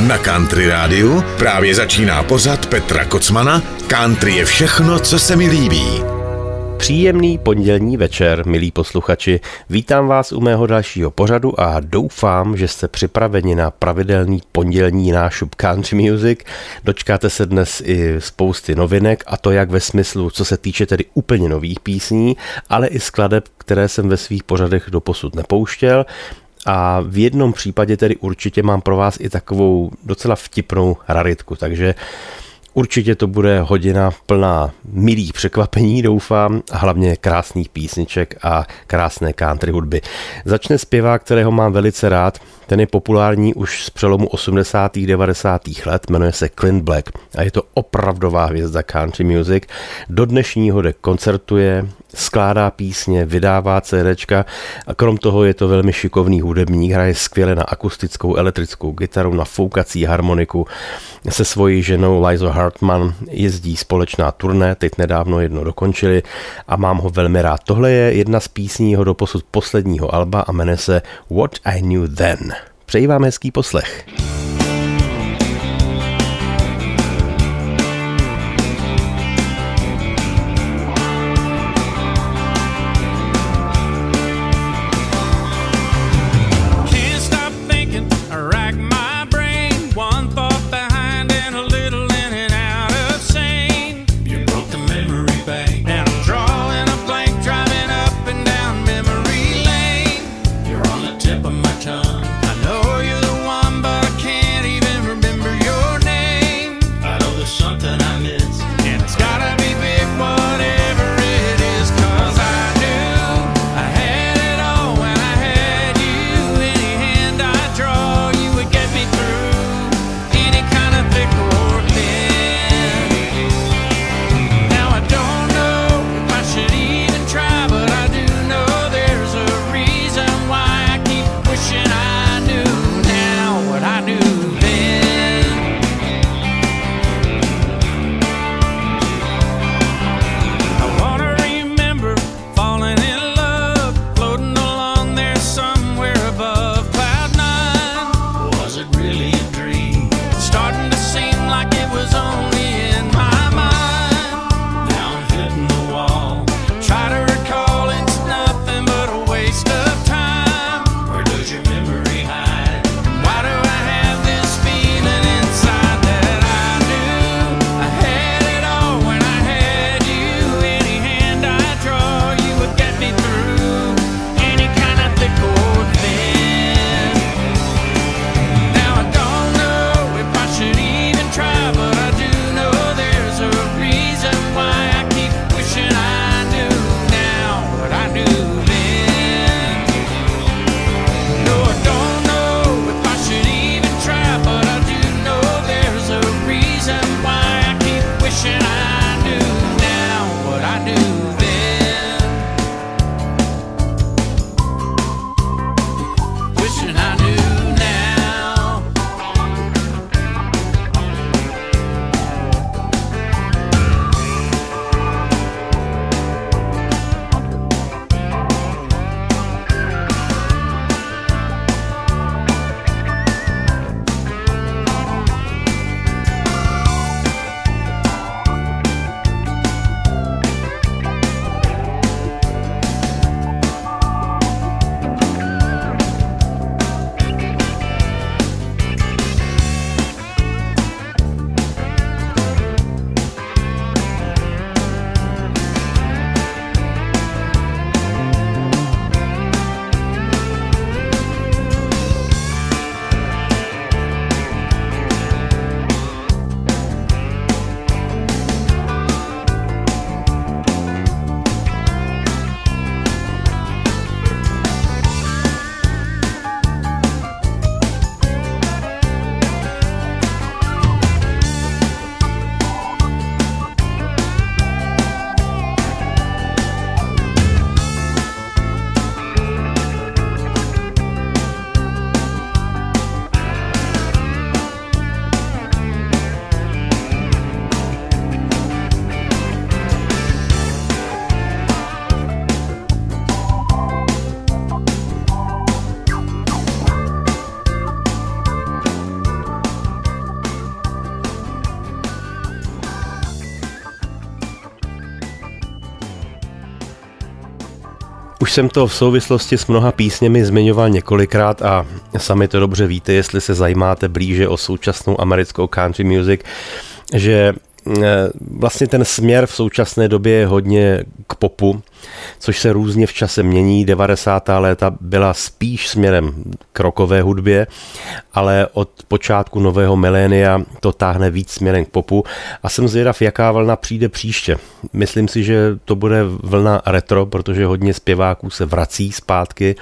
Na Country Rádiu právě začíná pořad Petra Kocmana Country je všechno, co se mi líbí. Příjemný pondělní večer, milí posluchači. Vítám vás u mého dalšího pořadu a doufám, že jste připraveni na pravidelný pondělní nášup country music. Dočkáte se dnes i spousty novinek a to jak ve smyslu, co se týče tedy úplně nových písní, ale i skladeb, které jsem ve svých pořadech doposud nepouštěl. A v jednom případě tedy určitě mám pro vás i takovou docela vtipnou raritku, takže Určitě to bude hodina plná milých překvapení, doufám, a hlavně krásných písniček a krásné country hudby. Začne zpěvák, kterého mám velice rád, ten je populární už z přelomu 80. 90. let, jmenuje se Clint Black a je to opravdová hvězda country music. Do dnešního dne koncertuje, skládá písně, vydává CDčka a krom toho je to velmi šikovný hudebník, hraje skvěle na akustickou elektrickou kytaru, na foukací harmoniku. Se svojí ženou Liza Hartman jezdí společná turné, teď nedávno jedno dokončili a mám ho velmi rád. Tohle je jedna z písní jeho doposud posledního alba a jmenuje se What I Knew Then. Přeji vám hezký poslech. Jsem to v souvislosti s mnoha písněmi zmiňoval několikrát a sami to dobře víte, jestli se zajímáte blíže o současnou americkou country music, že Eh, vlastně ten směr v současné době je hodně k popu, což se různě v čase mění. 90. léta byla spíš směrem k rokové hudbě, ale od počátku nového milénia to táhne víc směrem k popu a jsem zvědav, jaká vlna přijde příště. Myslím si, že to bude vlna retro, protože hodně zpěváků se vrací zpátky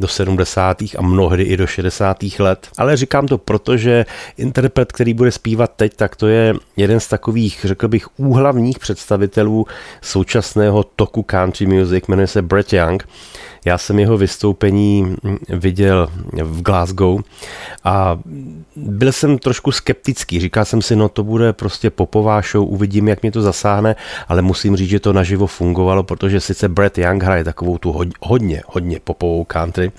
do 70. a mnohdy i do 60. let. Ale říkám to proto, že interpret, který bude zpívat teď, tak to je jeden z takových, řekl bych, úhlavních představitelů současného toku country music, jmenuje se Brett Young. Já jsem jeho vystoupení viděl v Glasgow a byl jsem trošku skeptický. Říkal jsem si, no to bude prostě popová show, uvidím, jak mě to zasáhne, ale musím říct, že to naživo fungovalo, protože sice Brett Young hraje takovou tu hodně, hodně popovou country,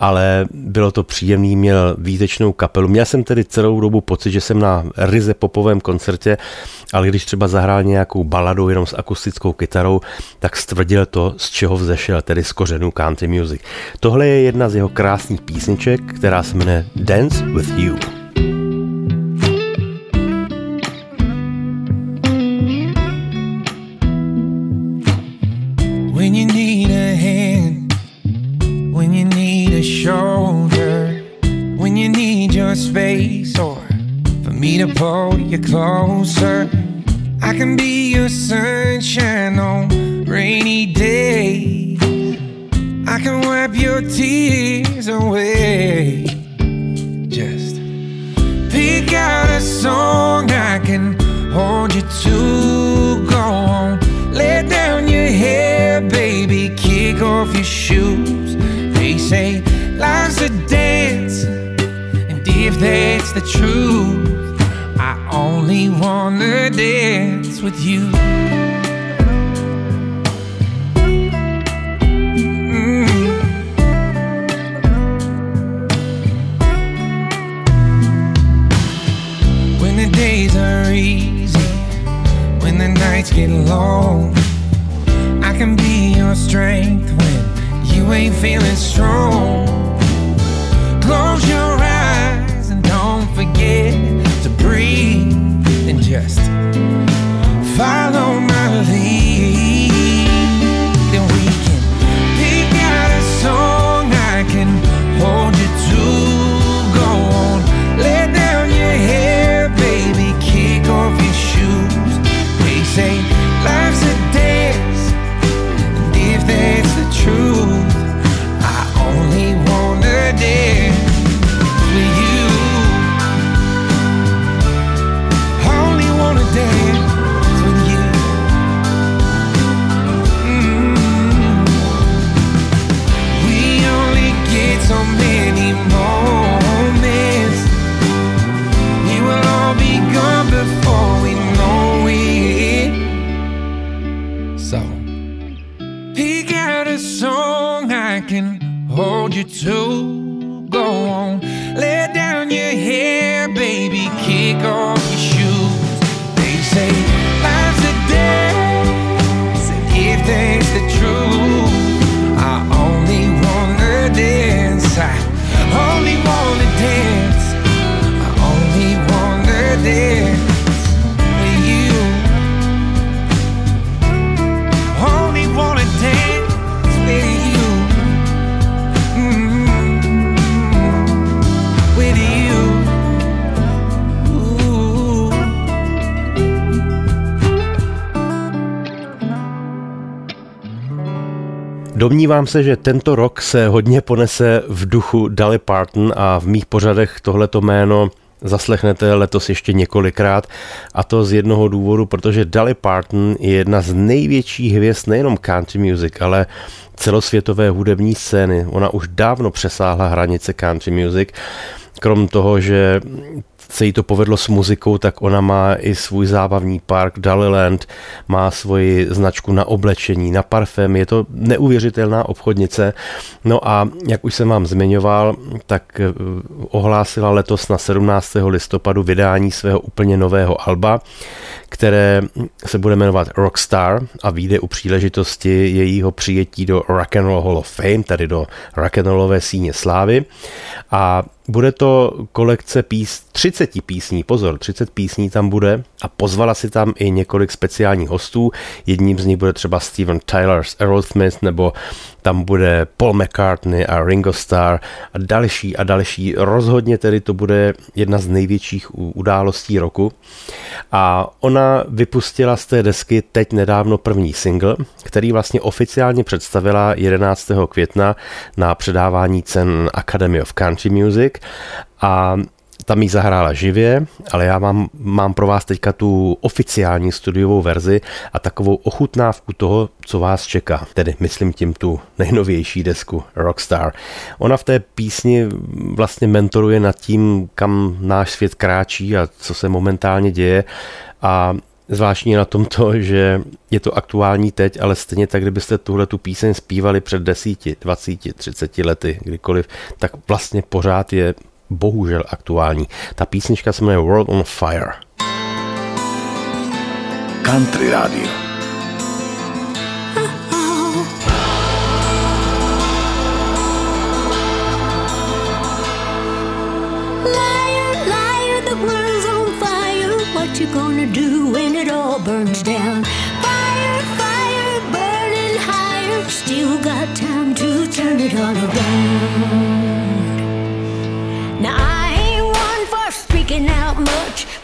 ale bylo to příjemný, měl výtečnou kapelu. Měl jsem tedy celou dobu pocit, že jsem na ryze popovém koncertě, ale když třeba zahrál nějakou baladu jenom s akustickou kytarou, tak stvrdil to, z čeho vzešel, tedy z kořenů country music. Tohle je jedna z jeho krásných písniček, která se jmenuje Dance with You. You closer, I can be your sunshine on rainy days. I can wipe your tears away. Just pick out a song I can hold you to. Go on, let down your hair, baby. Kick off your shoes. They say life's a dance, and if that's the truth, I only wanna dance with you. Get long. I can be your strength when you ain't feeling strong. Close your eyes and don't forget to breathe and just follow my lead. Then we can pick out a song I can hold you to. Go on, let down your hair, baby, kick off your shoes. They say Domnívám se, že tento rok se hodně ponese v duchu Dolly Parton a v mých pořadech tohleto jméno zaslechnete letos ještě několikrát a to z jednoho důvodu, protože Dolly Parton je jedna z největších hvězd nejenom country music, ale celosvětové hudební scény. Ona už dávno přesáhla hranice country music, krom toho, že se jí to povedlo s muzikou, tak ona má i svůj zábavní park Daliland, má svoji značku na oblečení, na parfém, je to neuvěřitelná obchodnice. No a jak už jsem vám zmiňoval, tak eh, ohlásila letos na 17. listopadu vydání svého úplně nového alba, které se bude jmenovat Rockstar a vyjde u příležitosti jejího přijetí do Rock and Roll Hall of Fame, tedy do rock and rollové síně slávy. A bude to kolekce pís, 30 písní, pozor, 30 písní tam bude a pozvala si tam i několik speciálních hostů. Jedním z nich bude třeba Steven Tyler z Aerosmith nebo tam bude Paul McCartney a Ringo Starr a další a další. Rozhodně tedy to bude jedna z největších událostí roku. A ona vypustila z té desky teď nedávno první single, který vlastně oficiálně představila 11. května na předávání cen Academy of Country Music a tam jí zahrála živě, ale já mám, mám pro vás teďka tu oficiální studiovou verzi a takovou ochutnávku toho, co vás čeká. Tedy myslím tím tu nejnovější desku Rockstar. Ona v té písni vlastně mentoruje nad tím, kam náš svět kráčí a co se momentálně děje a Zvláštní na tom to, že je to aktuální teď, ale stejně tak, kdybyste tuhle tu píseň zpívali před 10, 20, 30 lety, kdykoliv, tak vlastně pořád je bohužel aktuální. Ta písnička se jmenuje World on Fire. Country Radio.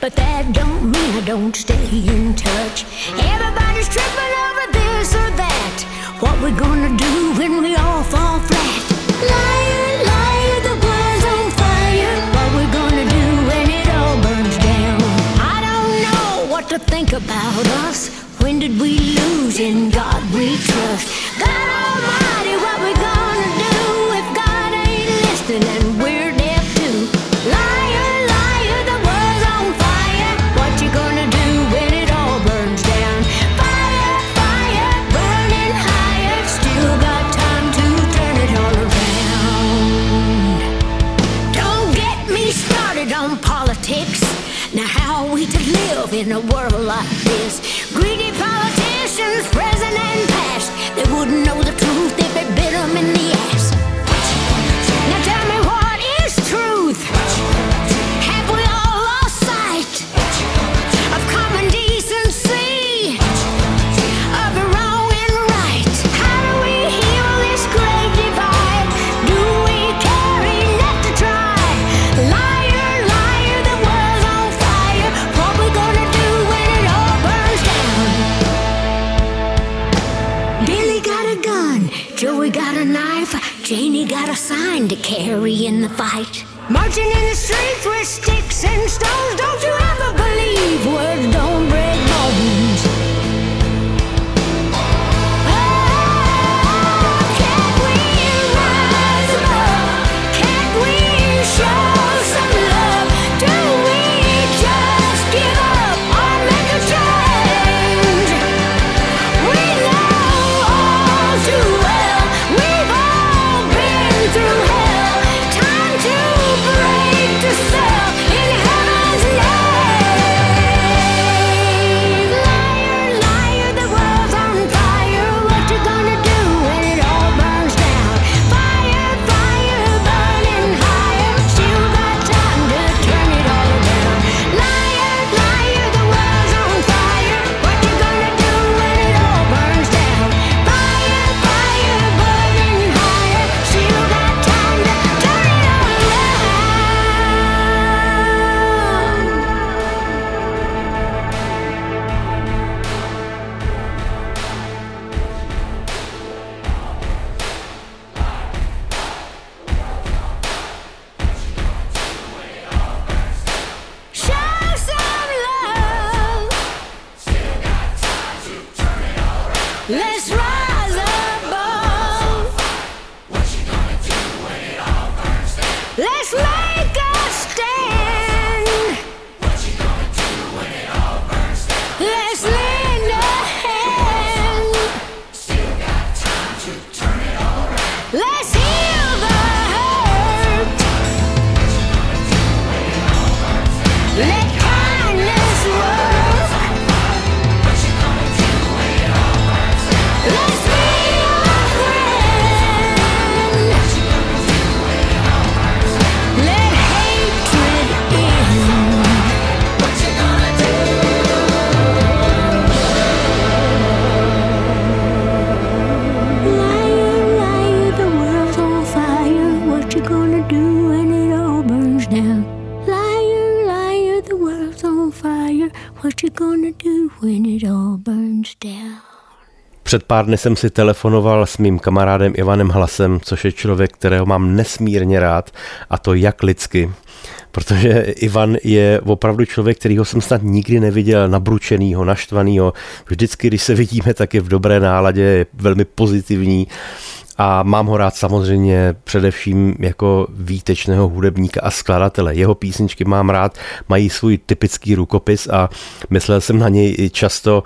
But that don't mean I don't stay in touch. Everybody's tripping over this or that. What we gonna do when we all fall flat? Liar, liar, the world's on fire. What we gonna do when it all burns down? I don't know what to think about us. When did we lose in God we trust? God Almighty, what we Now, how are we to live in a world like this? Greedy politicians, present and past, they wouldn't know the truth if it bit them in the carry in the fight. Marching in the streets with sticks and stones. Před pár dny jsem si telefonoval s mým kamarádem Ivanem Hlasem, což je člověk, kterého mám nesmírně rád, a to jak lidsky. Protože Ivan je opravdu člověk, kterýho jsem snad nikdy neviděl nabručenýho, naštvanýho. Vždycky, když se vidíme, tak je v dobré náladě, je velmi pozitivní a mám ho rád samozřejmě především jako výtečného hudebníka a skladatele. Jeho písničky mám rád, mají svůj typický rukopis a myslel jsem na něj i často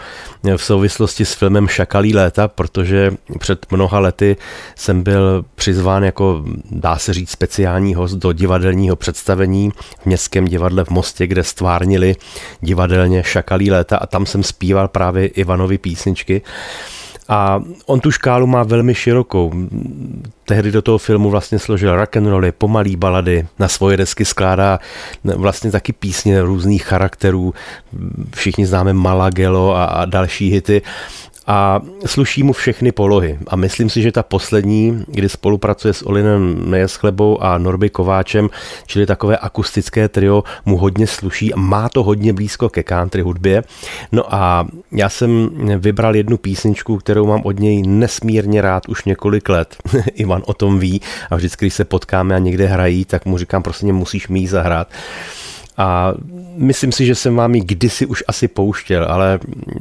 v souvislosti s filmem Šakalí léta, protože před mnoha lety jsem byl přizván jako, dá se říct, speciální host do divadelního představení v Městském divadle v Mostě, kde stvárnili divadelně Šakalí léta a tam jsem zpíval právě Ivanovi písničky. A on tu škálu má velmi širokou. Tehdy do toho filmu vlastně složil rock and rolly, pomalý balady, na svoje desky skládá vlastně taky písně různých charakterů. Všichni známe Malagelo a, a další hity a sluší mu všechny polohy. A myslím si, že ta poslední, kdy spolupracuje s Olinem Nejeschlebou a Norby Kováčem, čili takové akustické trio, mu hodně sluší a má to hodně blízko ke country hudbě. No a já jsem vybral jednu písničku, kterou mám od něj nesmírně rád už několik let. Ivan o tom ví a vždycky, když se potkáme a někde hrají, tak mu říkám, prostě musíš mi ji zahrát. A myslím si, že jsem vám ji kdysi už asi pouštěl, ale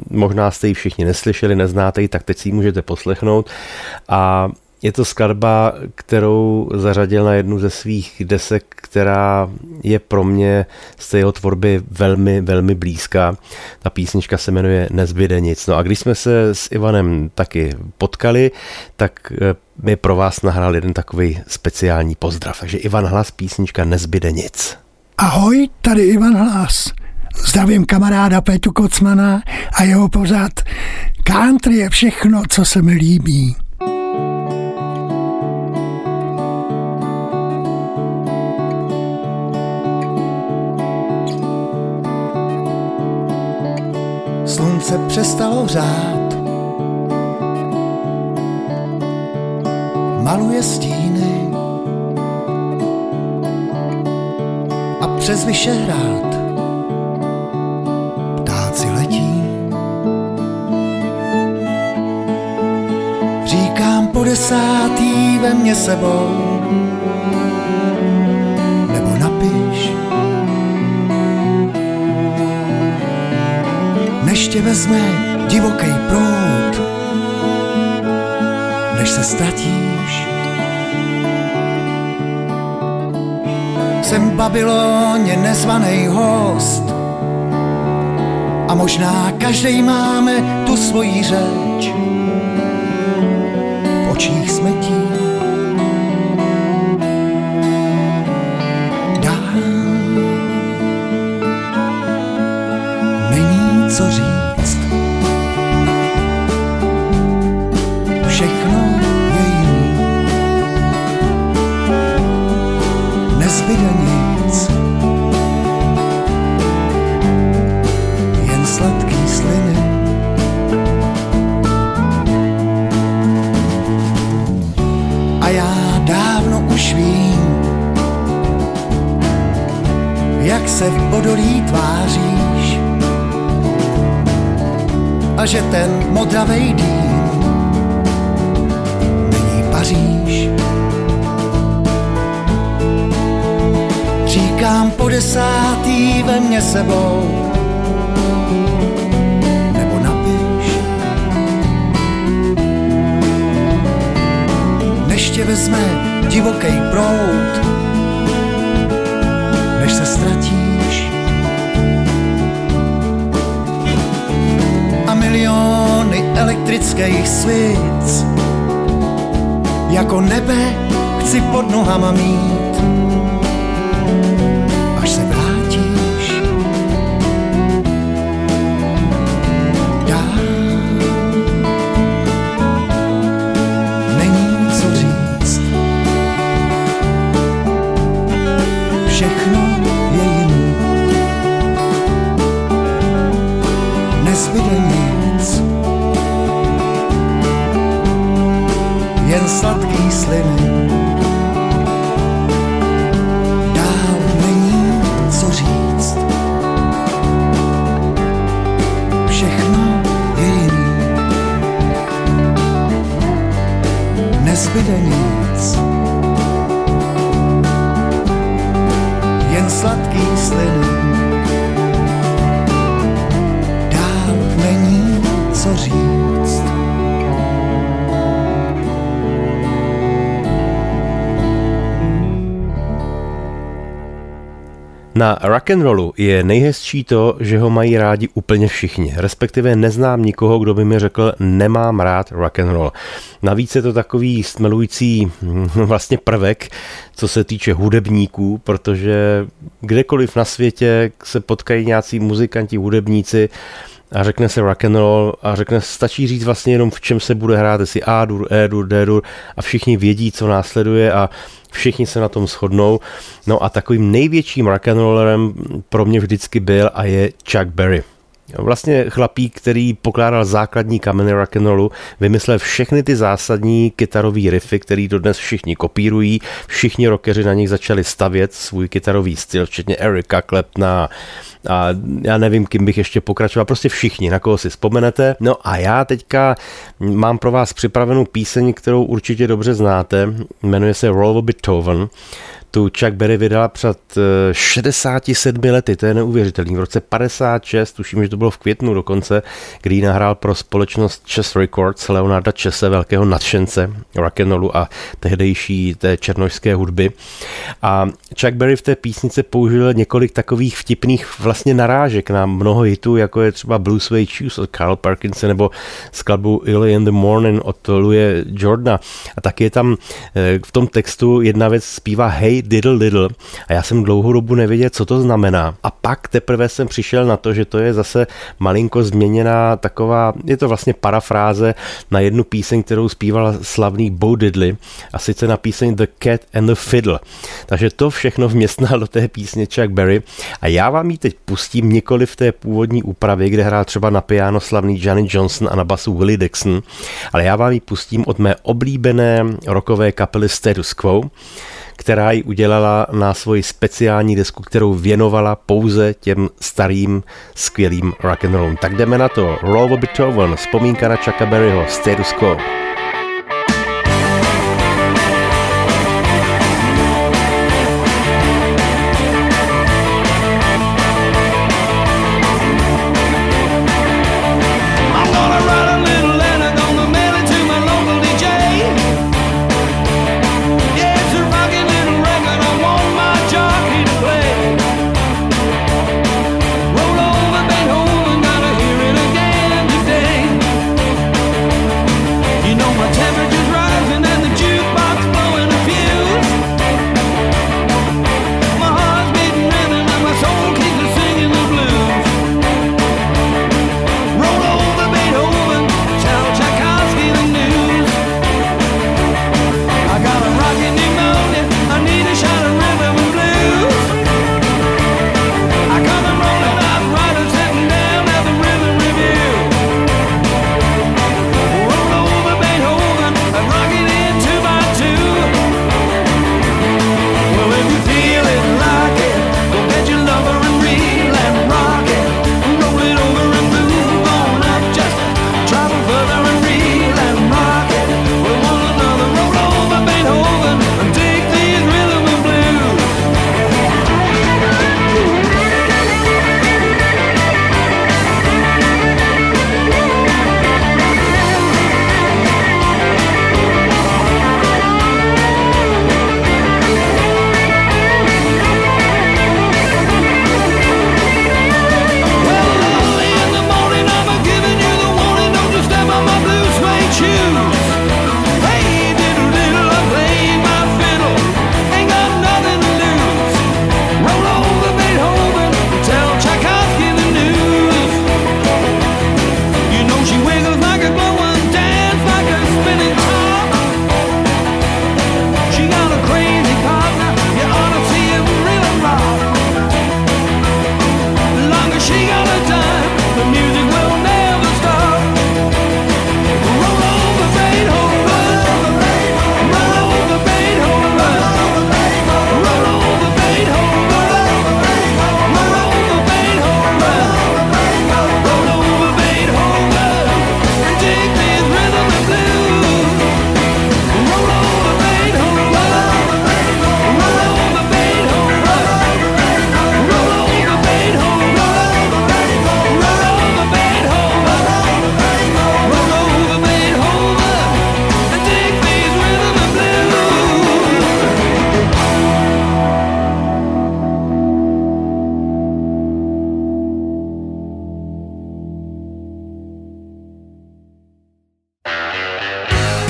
možná jste ji všichni neslyšeli, neznáte ji, tak teď si ji můžete poslechnout. A je to skladba, kterou zařadil na jednu ze svých desek, která je pro mě z té jeho tvorby velmi, velmi blízká. Ta písnička se jmenuje Nezbyde nic. No a když jsme se s Ivanem taky potkali, tak eh, mi pro vás nahrál jeden takový speciální pozdrav. Takže Ivan Hlas, písnička Nezbyde nic. Ahoj, tady Ivan Hlas. Zdravím kamaráda Petu Kocmana a jeho pořád. Country je všechno, co se mi líbí. Slunce přestalo řád. Maluje stíny přes Vyšehrad. Ptáci letí. Říkám po desátý ve mně sebou, nebo napiš. Než tě vezme divoký prout, než se ztratíš Jsem v Babyloně nezvaný host a možná každý máme tu svoji řeč. V očích smetí že ten modravej dým není Paříž. Říkám po desátý ve mně sebou, nebo napiš. Než tě vezme divoký prout, elektrických svíc jako nebe chci pod nohama mít. Na rock and rollu je nejhezčí to, že ho mají rádi úplně všichni. Respektive neznám nikoho, kdo by mi řekl, nemám rád rock and roll. Navíc je to takový stmelující vlastně prvek, co se týče hudebníků, protože kdekoliv na světě se potkají nějací muzikanti, hudebníci, a řekne se rock and roll a řekne, stačí říct vlastně jenom v čem se bude hrát, jestli A dur, E dur, D dur a všichni vědí, co následuje a všichni se na tom shodnou. No a takovým největším rock'n'rollerem pro mě vždycky byl a je Chuck Berry. Vlastně chlapík, který pokládal základní kameny rock'n'rollu, vymyslel všechny ty zásadní kytarový riffy, který dodnes všichni kopírují, všichni rockeři na nich začali stavět svůj kytarový styl, včetně Erika Klepna, a já nevím, kým bych ještě pokračoval, prostě všichni, na koho si vzpomenete. No a já teďka mám pro vás připravenou píseň, kterou určitě dobře znáte, jmenuje se Roll of Beethoven tu Chuck Berry vydala před 67 eh, lety, to je neuvěřitelný. V roce 56, tuším, že to bylo v květnu dokonce, kdy ji nahrál pro společnost Chess Records Leonarda Chesse, velkého nadšence rock'n'rollu a tehdejší té černožské hudby. A Chuck Berry v té písnice použil několik takových vtipných vlastně narážek na mnoho hitů, jako je třeba Blue Suede Shoes od Carl Parkinson nebo skladbu Early in the Morning od Louis Jordana. A taky je tam eh, v tom textu jedna věc zpívá Hey diddle diddle a já jsem dlouhou dobu nevěděl, co to znamená. A pak teprve jsem přišel na to, že to je zase malinko změněná taková, je to vlastně parafráze na jednu píseň, kterou zpíval slavný Bo Diddley a sice na píseň The Cat and the Fiddle. Takže to všechno vměstnal do té písně Chuck Berry a já vám ji teď pustím nikoli v té původní úpravě, kde hrál třeba na piano slavný Johnny Johnson a na basu Willie Dixon, ale já vám ji pustím od mé oblíbené rockové kapely Status Quo, která ji udělala na svoji speciální desku, kterou věnovala pouze těm starým skvělým rock'n'rollům. Tak jdeme na to. Roll Beethoven, vzpomínka na Chucka Berryho, Status Quo.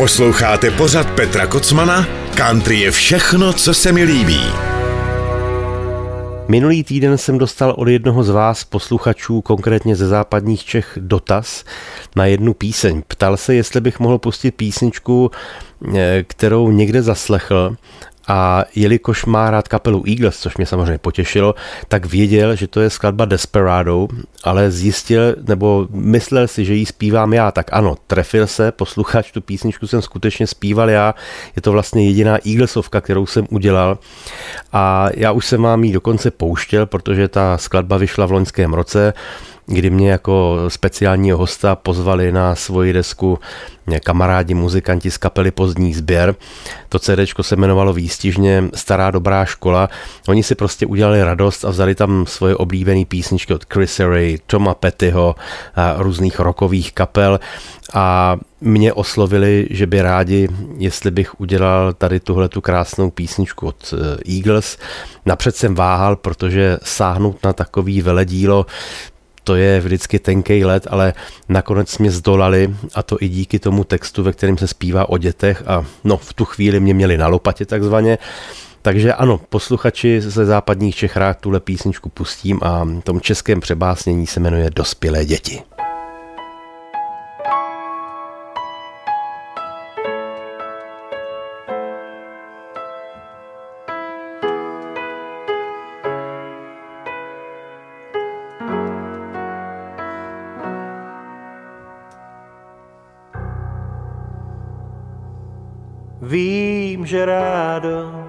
Posloucháte pořad Petra Kocmana? Country je všechno, co se mi líbí. Minulý týden jsem dostal od jednoho z vás posluchačů, konkrétně ze západních Čech, dotaz na jednu píseň. Ptal se, jestli bych mohl pustit písničku, eh, kterou někde zaslechl a jelikož má rád kapelu Eagles, což mě samozřejmě potěšilo, tak věděl, že to je skladba Desperado, ale zjistil, nebo myslel si, že ji zpívám já, tak ano, trefil se, posluchač, tu písničku jsem skutečně zpíval já, je to vlastně jediná Eaglesovka, kterou jsem udělal. A já už jsem vám ji dokonce pouštěl, protože ta skladba vyšla v loňském roce, kdy mě jako speciálního hosta pozvali na svoji desku kamarádi muzikanti z kapely Pozdní sběr. To CD se jmenovalo výstižně Stará dobrá škola. Oni si prostě udělali radost a vzali tam svoje oblíbené písničky od Chris Ray, Toma Pettyho a různých rokových kapel a mě oslovili, že by rádi, jestli bych udělal tady tuhle tu krásnou písničku od eh, Eagles. Napřed jsem váhal, protože sáhnout na takový veledílo to je vždycky tenký let, ale nakonec mě zdolali a to i díky tomu textu, ve kterém se zpívá o dětech a no v tu chvíli mě měli na lopatě takzvaně. Takže ano, posluchači ze západních Čech rád tuhle písničku pustím a tom českém přebásnění se jmenuje Dospělé děti. Vím, že rádo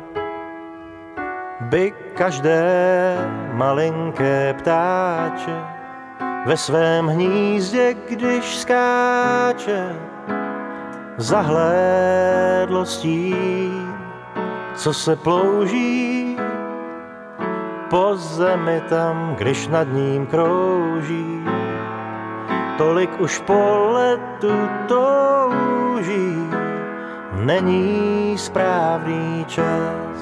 by každé malinké ptáče ve svém hnízdě, když skáče, zahlédlostí, co se plouží po zemi tam, když nad ním krouží. Tolik už po letu touží, není správný čas.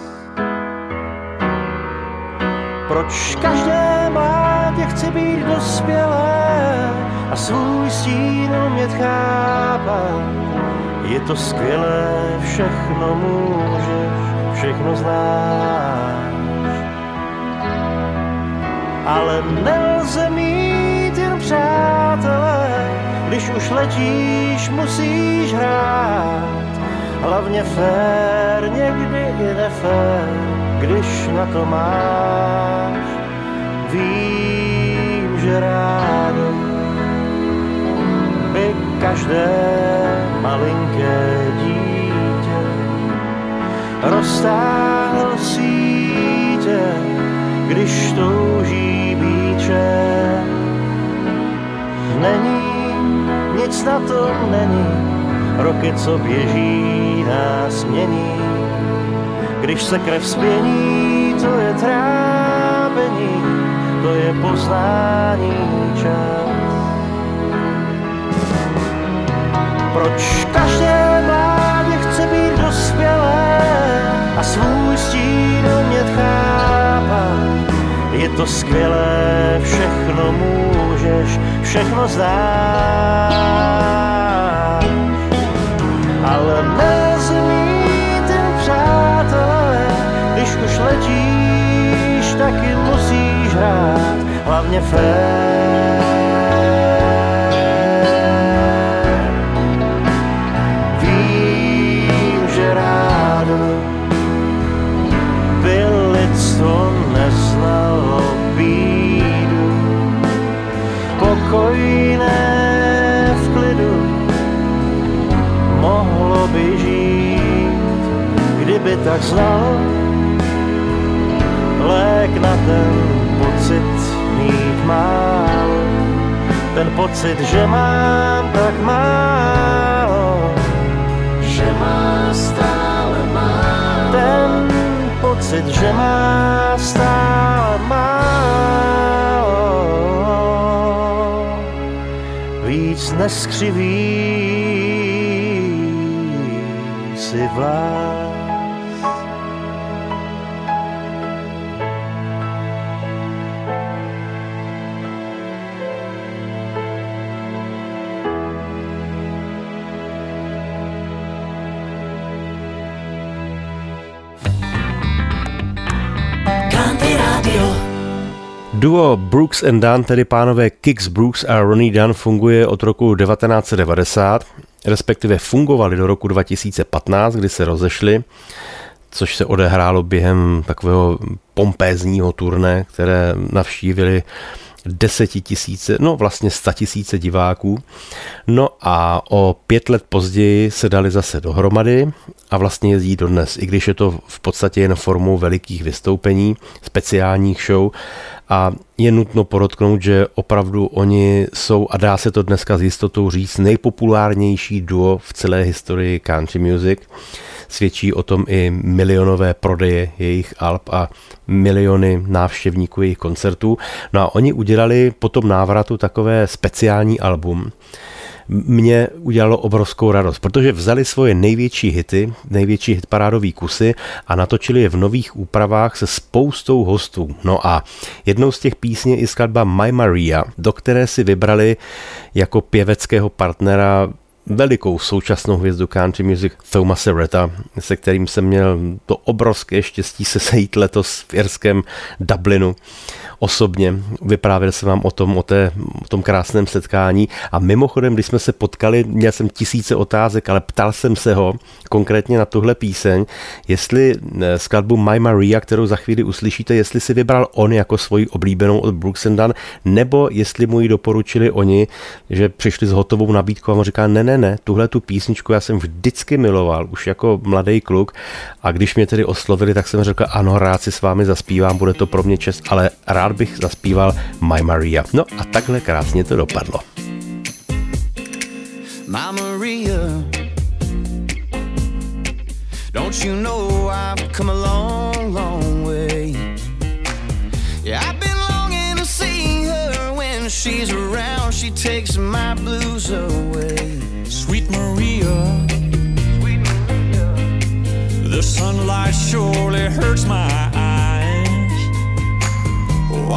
Proč každé mládě chce být dospělé a svůj stín umět chápat? Je to skvělé, všechno můžeš, všechno znáš. Ale nelze mít jen přátelé, když už letíš, musíš hrát hlavně fér, někdy i nefér, když na to máš. Vím, že rádo by každé malinké dítě roztáhl sítě, když touží bíče. Není, nic na tom není, roky, co běží, nás mění. Když se krev spění, to je trápení, to je poznání čas. Proč každé mládě chce být dospělé a svůj stín umět chápat? Je to skvělé, všechno můžeš, všechno zdáš ale nezmít jen přátelé, když už letíš, taky musíš hrát, hlavně fér. Tak znal lék na ten pocit mít málo. Ten pocit, že mám tak málo, že má stále málo. Ten pocit, že má stále málo. Víc neskřiví si vlás. Duo Brooks and Dunn, tedy pánové Kix Brooks a Ronnie Dunn, funguje od roku 1990, respektive fungovali do roku 2015, kdy se rozešli, což se odehrálo během takového pompézního turné, které navštívili desetitisíce, no vlastně tisíce diváků. No a o pět let později se dali zase dohromady a vlastně jezdí dodnes, i když je to v podstatě jen formou velikých vystoupení, speciálních show a je nutno podotknout, že opravdu oni jsou, a dá se to dneska s jistotou říct, nejpopulárnější duo v celé historii country music. Svědčí o tom i milionové prodeje jejich alb a miliony návštěvníků jejich koncertů. No a oni udělali po tom návratu takové speciální album, mě udělalo obrovskou radost, protože vzali svoje největší hity, největší hitparádové kusy a natočili je v nových úpravách se spoustou hostů. No a jednou z těch písní je skladba My Maria, do které si vybrali jako pěveckého partnera velikou současnou hvězdu country music Thomase Retta, se kterým jsem měl to obrovské štěstí se sejít letos v irském Dublinu osobně. Vyprávěl jsem vám o tom, o, té, o tom krásném setkání a mimochodem, když jsme se potkali, měl jsem tisíce otázek, ale ptal jsem se ho konkrétně na tuhle píseň, jestli eh, skladbu My Maria, kterou za chvíli uslyšíte, jestli si vybral on jako svoji oblíbenou od Brooks and Dunn, nebo jestli mu ji doporučili oni, že přišli s hotovou nabídkou a on říká, ne, ne, ne, tuhle tu písničku já jsem vždycky miloval, už jako mladý kluk a když mě tedy oslovili, tak jsem řekl, ano, rád si s vámi zaspívám, bude to pro mě čest, ale rád bych zaspíval My Maria. No a takhle krásně to dopadlo. My Maria Don't you know I've come a long, long way Yeah, I've been longing to see her when she's around She takes my blues away The sunlight surely hurts my eyes. Oh,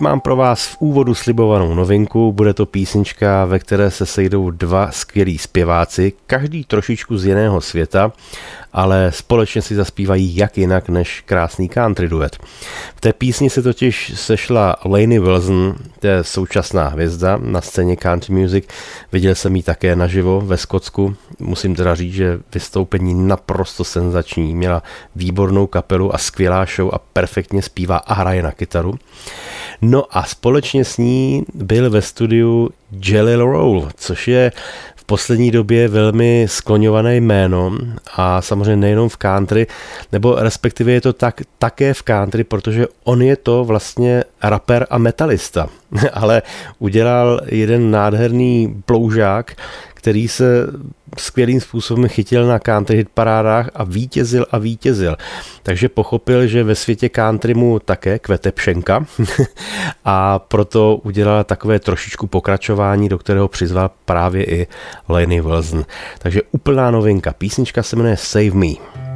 Mám pro vás v úvodu slibovanou novinku, bude to písnička, ve které se sejdou dva skvělí zpěváci, každý trošičku z jiného světa, ale společně si zaspívají jak jinak než krásný country duet. V té písni se totiž sešla Lainey Wilson, to je současná hvězda na scéně country music. Viděl jsem ji také naživo ve Skotsku. Musím teda říct, že vystoupení naprosto senzační. Měla výbornou kapelu a skvělá show a perfektně zpívá a hraje na kytaru. No a společně s ní byl ve studiu Jelly Roll, což je v poslední době velmi skloňované jméno a samozřejmě nejenom v country, nebo respektive je to tak, také v country, protože on je to vlastně rapper a metalista, ale udělal jeden nádherný ploužák, který se skvělým způsobem chytil na country hit parádách a vítězil a vítězil. Takže pochopil, že ve světě country mu také kvete pšenka a proto udělal takové trošičku pokračování, do kterého přizval právě i Lenny Wilson. Takže úplná novinka. Písnička se jmenuje Save Me.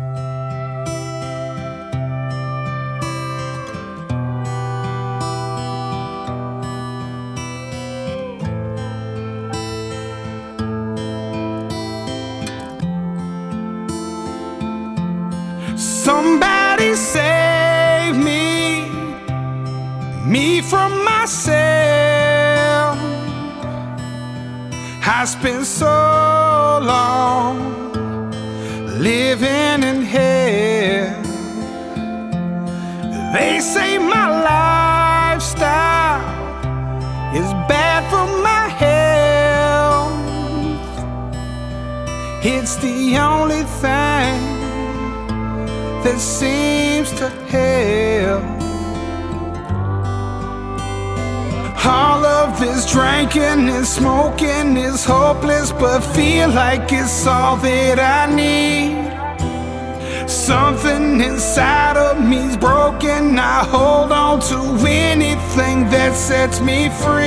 Me free.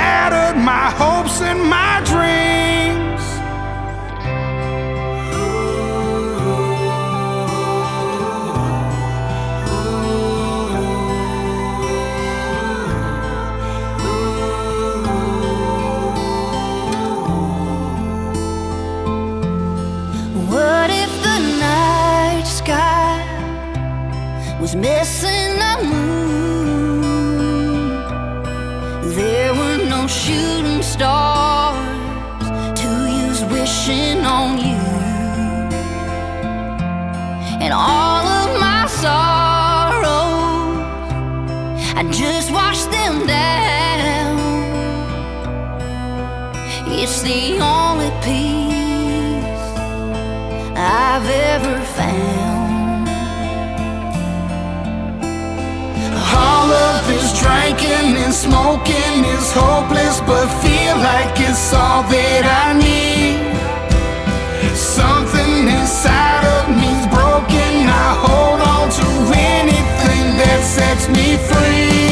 Shattered my hopes and my dreams. Use on you. And all of my sorrows, I just washed them down. It's the only peace I've ever found. All of this drinking and smoking is hopeless, but feel like it's all that I need. Something inside of me's broken. I hold on to anything that sets me free.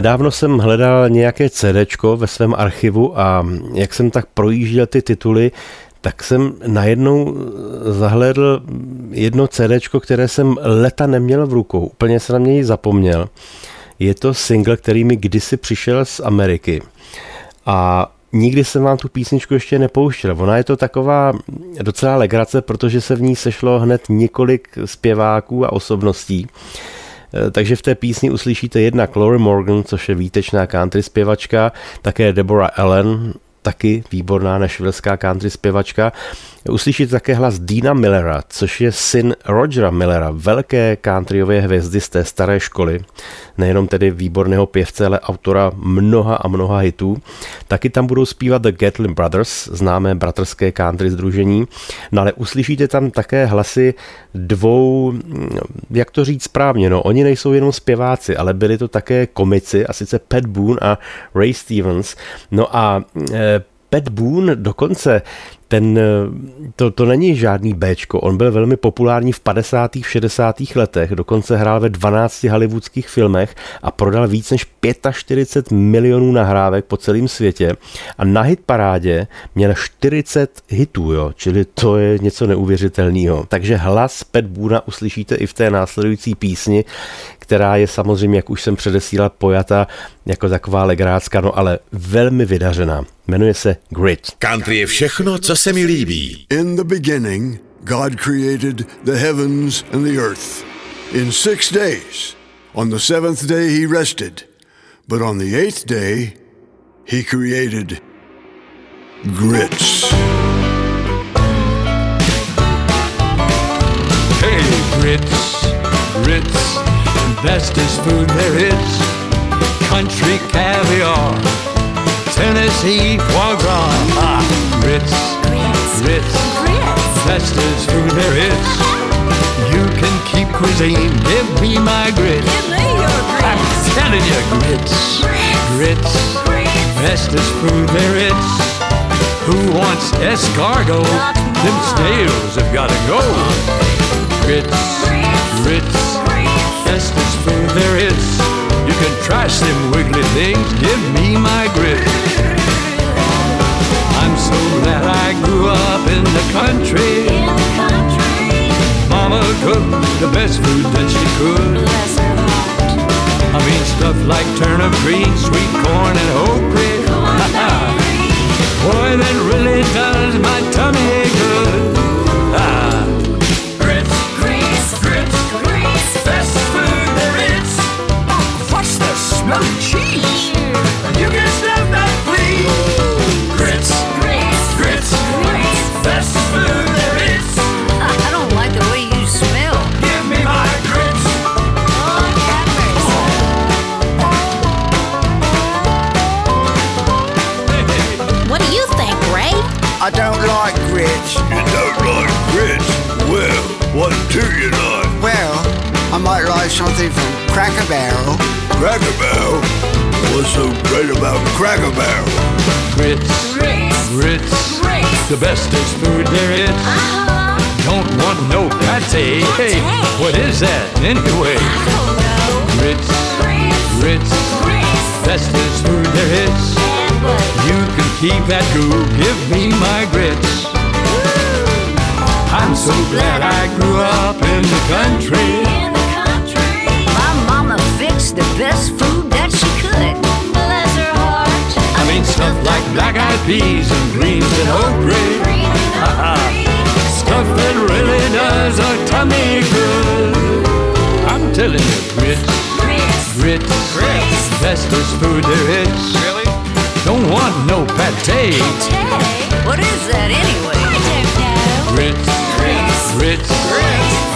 Nedávno jsem hledal nějaké CD ve svém archivu a jak jsem tak projížděl ty tituly, tak jsem najednou zahlédl jedno CD, které jsem leta neměl v rukou. Úplně se na něj zapomněl. Je to single, který mi kdysi přišel z Ameriky. A nikdy jsem vám tu písničku ještě nepouštěl. Ona je to taková docela legrace, protože se v ní sešlo hned několik zpěváků a osobností. Eh, takže v té písni uslyšíte jednak Lori Morgan, což je výtečná country zpěvačka, také Deborah Allen, taky výborná nešvilská country zpěvačka. Uslyšíte také hlas Dina Millera, což je syn Rogera Millera, velké countryové hvězdy z té staré školy. Nejenom tedy výborného pěvce, ale autora mnoha a mnoha hitů. Taky tam budou zpívat The Gatlin Brothers, známé bratrské country združení. No ale uslyšíte tam také hlasy dvou, jak to říct správně, no oni nejsou jenom zpěváci, ale byli to také komici, a sice Pat Boone a Ray Stevens. No a e, Pat Boone dokonce ten, eh, to, to není žádný Bčko, on byl velmi populární v 50. 60. letech, dokonce hrál ve 12 hollywoodských filmech a prodal víc než 45 milionů nahrávek po celém světě a na hit parádě měl 40 hitů, jo, čili to je něco neuvěřitelného. Takže hlas Pat Boona uslyšíte i v té následující písni, která je samozřejmě, jak už jsem předesílal, pojata jako taková legrácka, no ale velmi vydařená. Jmenuje se Grit. Country je všechno, co se mi líbí. In the beginning, God created the heavens and the earth. In six days. On the seventh day he rested. But on the eighth day, he created grits. Hey, grits, grits, bestest food there is. Country caviar, Tennessee foie gras, ah, grits, grits, bestest food there is. You can keep cuisine, give me my grits. I'm telling you, grits, grits, bestest food there is. Who wants escargot? Them snails have gotta go. Grits, grits, bestest food there is. You can trash them wiggly things, give me my grits. I'm so glad I grew up in the country. Mama cooked the best food that she could. I mean stuff like turnip greens, sweet corn, and okra. Boy, that really does my tummy good. Ah. Grits, grits, grits, grits, best food there is. What's the smell of cheese? Cracker Barrel? What's so great about Cracker Barrel? Grits, grits, the bestest food there is. Don't want no pate. Hey, what is that anyway? Grits, grits, bestest food there is. You can keep that goo, give me my grits. I'm so glad I grew up in the country. My mama fixed the best food that she could. Bless her heart. I mean stuff like black-eyed peas and greens and okra. Stuff that really does a tummy good. I'm telling you, grits, grits, grits, bestest food there is. Really? Don't want no pate. What is that anyway? I don't know. Grits, grits,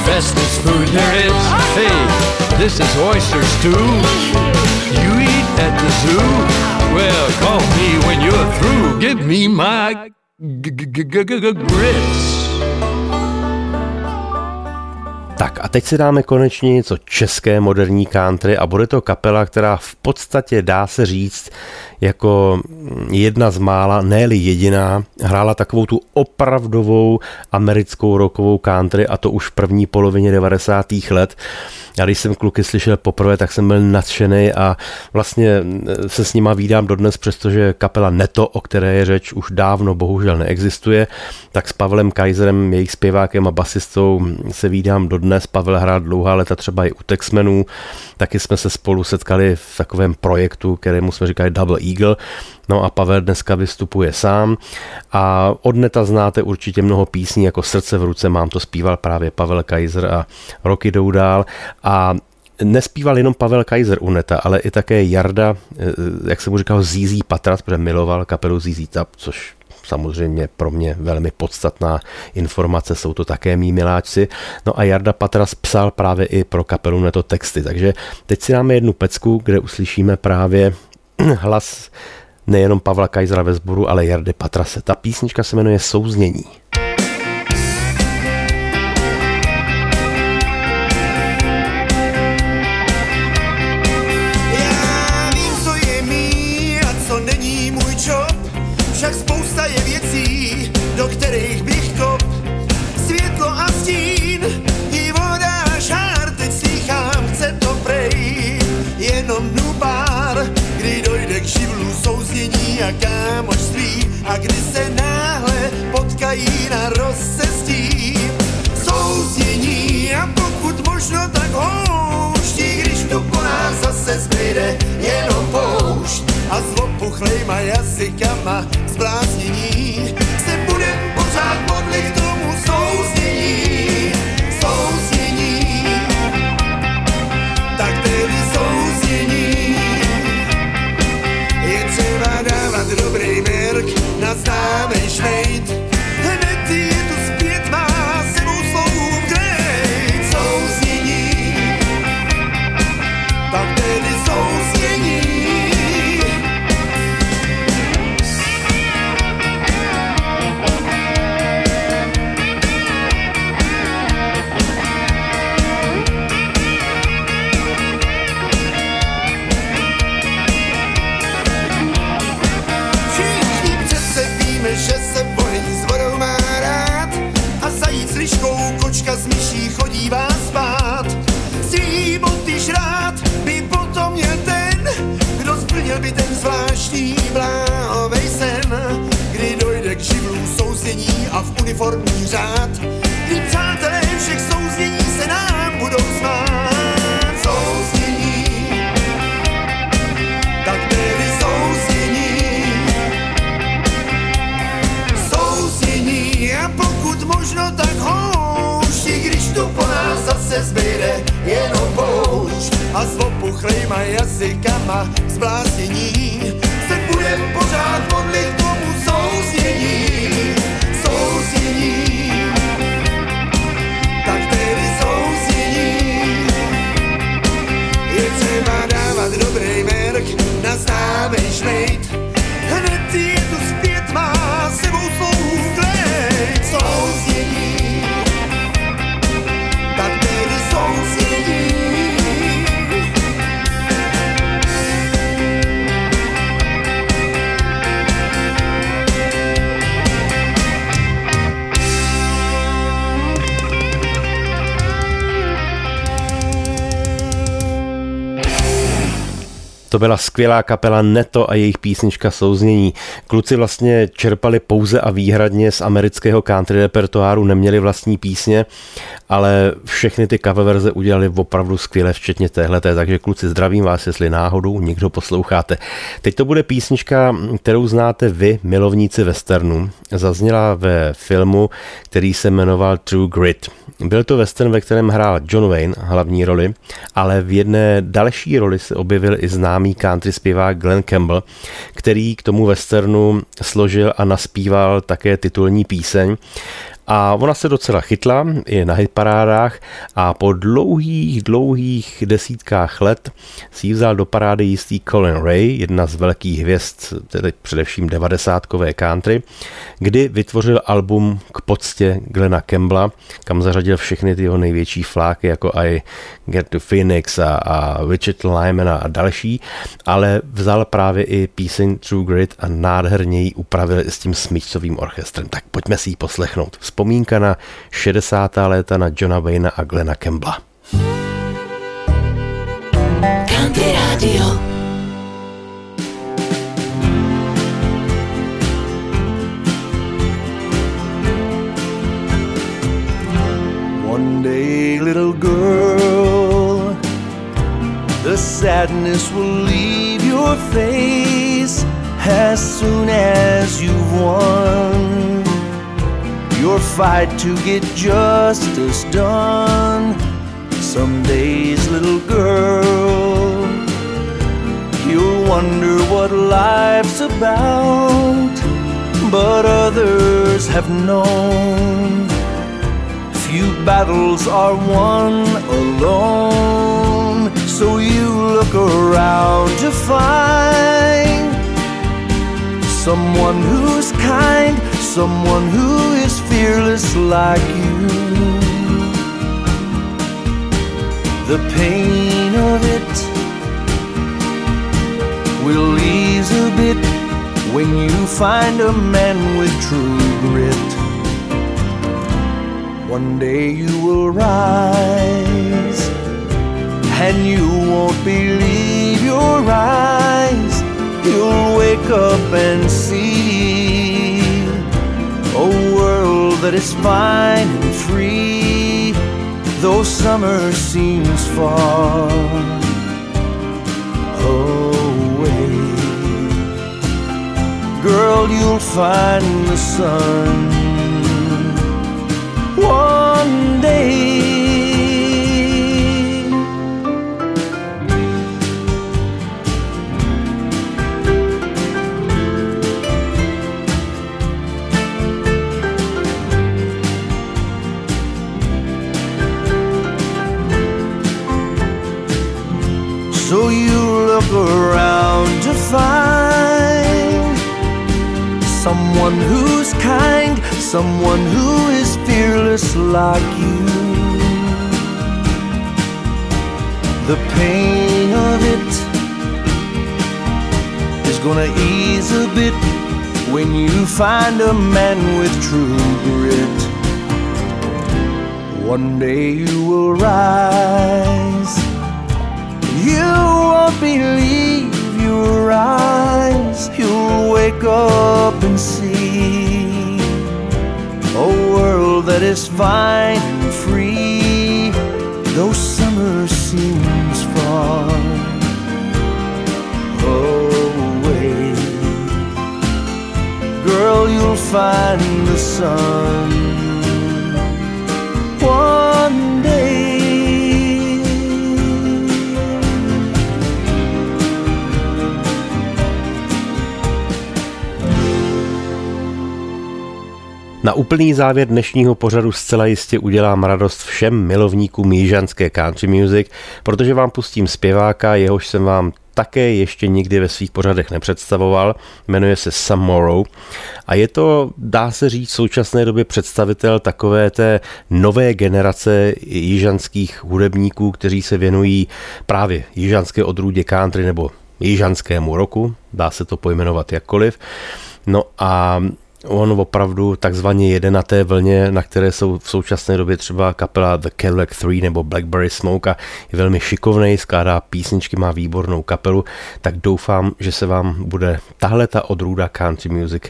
bestest food there is. Hey, this is oyster stew. You eat at the zoo? Well, call me when you're through. Give me my grits. Tak a teď si dáme konečně něco české moderní country a bude to kapela, která v podstatě dá se říct jako jedna z mála, ne jediná, hrála takovou tu opravdovou americkou rockovou country a to už v první polovině 90. let. Já když jsem kluky slyšel poprvé, tak jsem byl nadšený a vlastně se s nima vídám dodnes, přestože kapela Neto, o které je řeč, už dávno bohužel neexistuje, tak s Pavlem Kaiserem, jejich zpěvákem a basistou se vídám dodnes. Pavel hrál dlouhá leta třeba i u Texmenů, taky jsme se spolu setkali v takovém projektu, kterému jsme říkali Double Eagle. No a Pavel dneska vystupuje sám a od neta znáte určitě mnoho písní jako Srdce v ruce, mám to zpíval právě Pavel Kaiser a roky jdou dál a nespíval jenom Pavel Kaiser u neta, ale i také Jarda, eh, jak se mu říkal, Zízí Patras, protože miloval kapelu Zízí Tap, což samozřejmě pro mě velmi podstatná informace, jsou to také mý miláčci. No a Jarda Patras psal právě i pro kapelu Neto texty, takže teď si dáme jednu pecku, kde uslyšíme právě hlas nejenom Pavla Kajzera ve sboru, ale Jardy Patrase. Ta písnička se jmenuje Souznění. Kdy se náhle potkají na rozcestí. Souznění a pokud možno tak houští, když tu po nás zase zbyde jenom poušť a s opuchlejma jazykama zbláznění To byla skvělá kapela Neto a jejich písnička Souznění. Kluci vlastně čerpali pouze a výhradně z amerického country repertoáru, neměli vlastní písně, ale všechny ty cover verze udělali opravdu skvěle, včetně téhleté, takže kluci zdravím vás, jestli náhodou někdo posloucháte. Teď to bude písnička, kterou znáte vy, milovníci westernu. Zazněla ve filmu, který se jmenoval True Grit. Byl to western, ve kterém hrál John Wayne hlavní roli, ale v jedné další roli se objevil i známý country zpěvák Glenn Campbell, který k tomu westernu složil a naspíval také titulní píseň. A ona se docela chytla, je na hitparádách a po dlouhých, dlouhých desítkách let si vzal do parády jistý Colin Ray, jedna z velkých hvězd, tedy především devadesátkové country, kdy vytvořil album k poctě Glena Campbella, kam zařadil všechny ty jeho největší fláky, jako i Get to Phoenix a, a Richard Lyman a další, ale vzal právě i píseň True Grit a nádherně ji upravil s tím smyčcovým orchestrem. Tak pojďme si ji poslechnout. Vzpomínka na 60. léta na Johna Wayna a Glena Campbella. Country Radio. One day, little girl, the sadness will leave your face as soon as you've won your fight to get justice done. Some days, little girl, you'll wonder what life's about, but others have known few battles are won alone. So you look around to find someone who's kind, someone who is fearless like you. The pain of it will ease a bit when you find a man with true grit. One day you will rise and you won't believe your eyes. You'll wake up and that is fine and free, though summer seems far away. Girl, you'll find the sun one day. Find someone who's kind, someone who is fearless like you. The pain of it is gonna ease a bit when you find a man with true grit. One day you will rise. You won't believe your eyes. You'll wake up and see a world that is fine and free, though summer seems far away. Girl, you'll find the sun Na úplný závěr dnešního pořadu zcela jistě udělám radost všem milovníkům jižanské country music, protože vám pustím zpěváka, jehož jsem vám také ještě nikdy ve svých pořadech nepředstavoval. Jmenuje se Sam Morrow a je to, dá se říct, v současné době představitel takové té nové generace jižanských hudebníků, kteří se věnují právě jižanské odrůdě country nebo jižanskému roku, dá se to pojmenovat jakkoliv. No a on opravdu takzvaně jede na té vlně, na které jsou v současné době třeba kapela The Cadillac 3 nebo Blackberry Smoke a je velmi šikovný, skládá písničky, má výbornou kapelu, tak doufám, že se vám bude tahle ta odrůda country music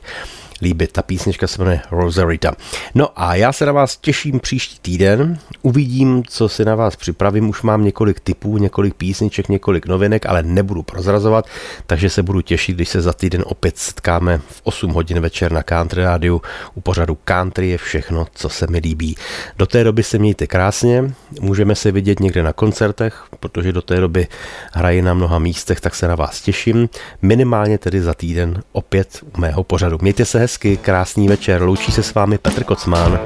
líbit. Ta písnička se jmenuje Rosarita. No a já se na vás těším příští týden. Uvidím, co si na vás připravím. Už mám několik typů, několik písniček, několik novinek, ale nebudu prozrazovat, takže se budu těšit, když se za týden opět setkáme v 8 hodin večer na Country Radio u pořadu Country je všechno, co se mi líbí. Do té doby se mějte krásně, můžeme se vidět někde na koncertech, protože do té doby hraji na mnoha místech, tak se na vás těším. Minimálně tedy za týden opět u mého pořadu. Mějte se hezky, krásný večer, loučí se s vámi Petr Kocmán.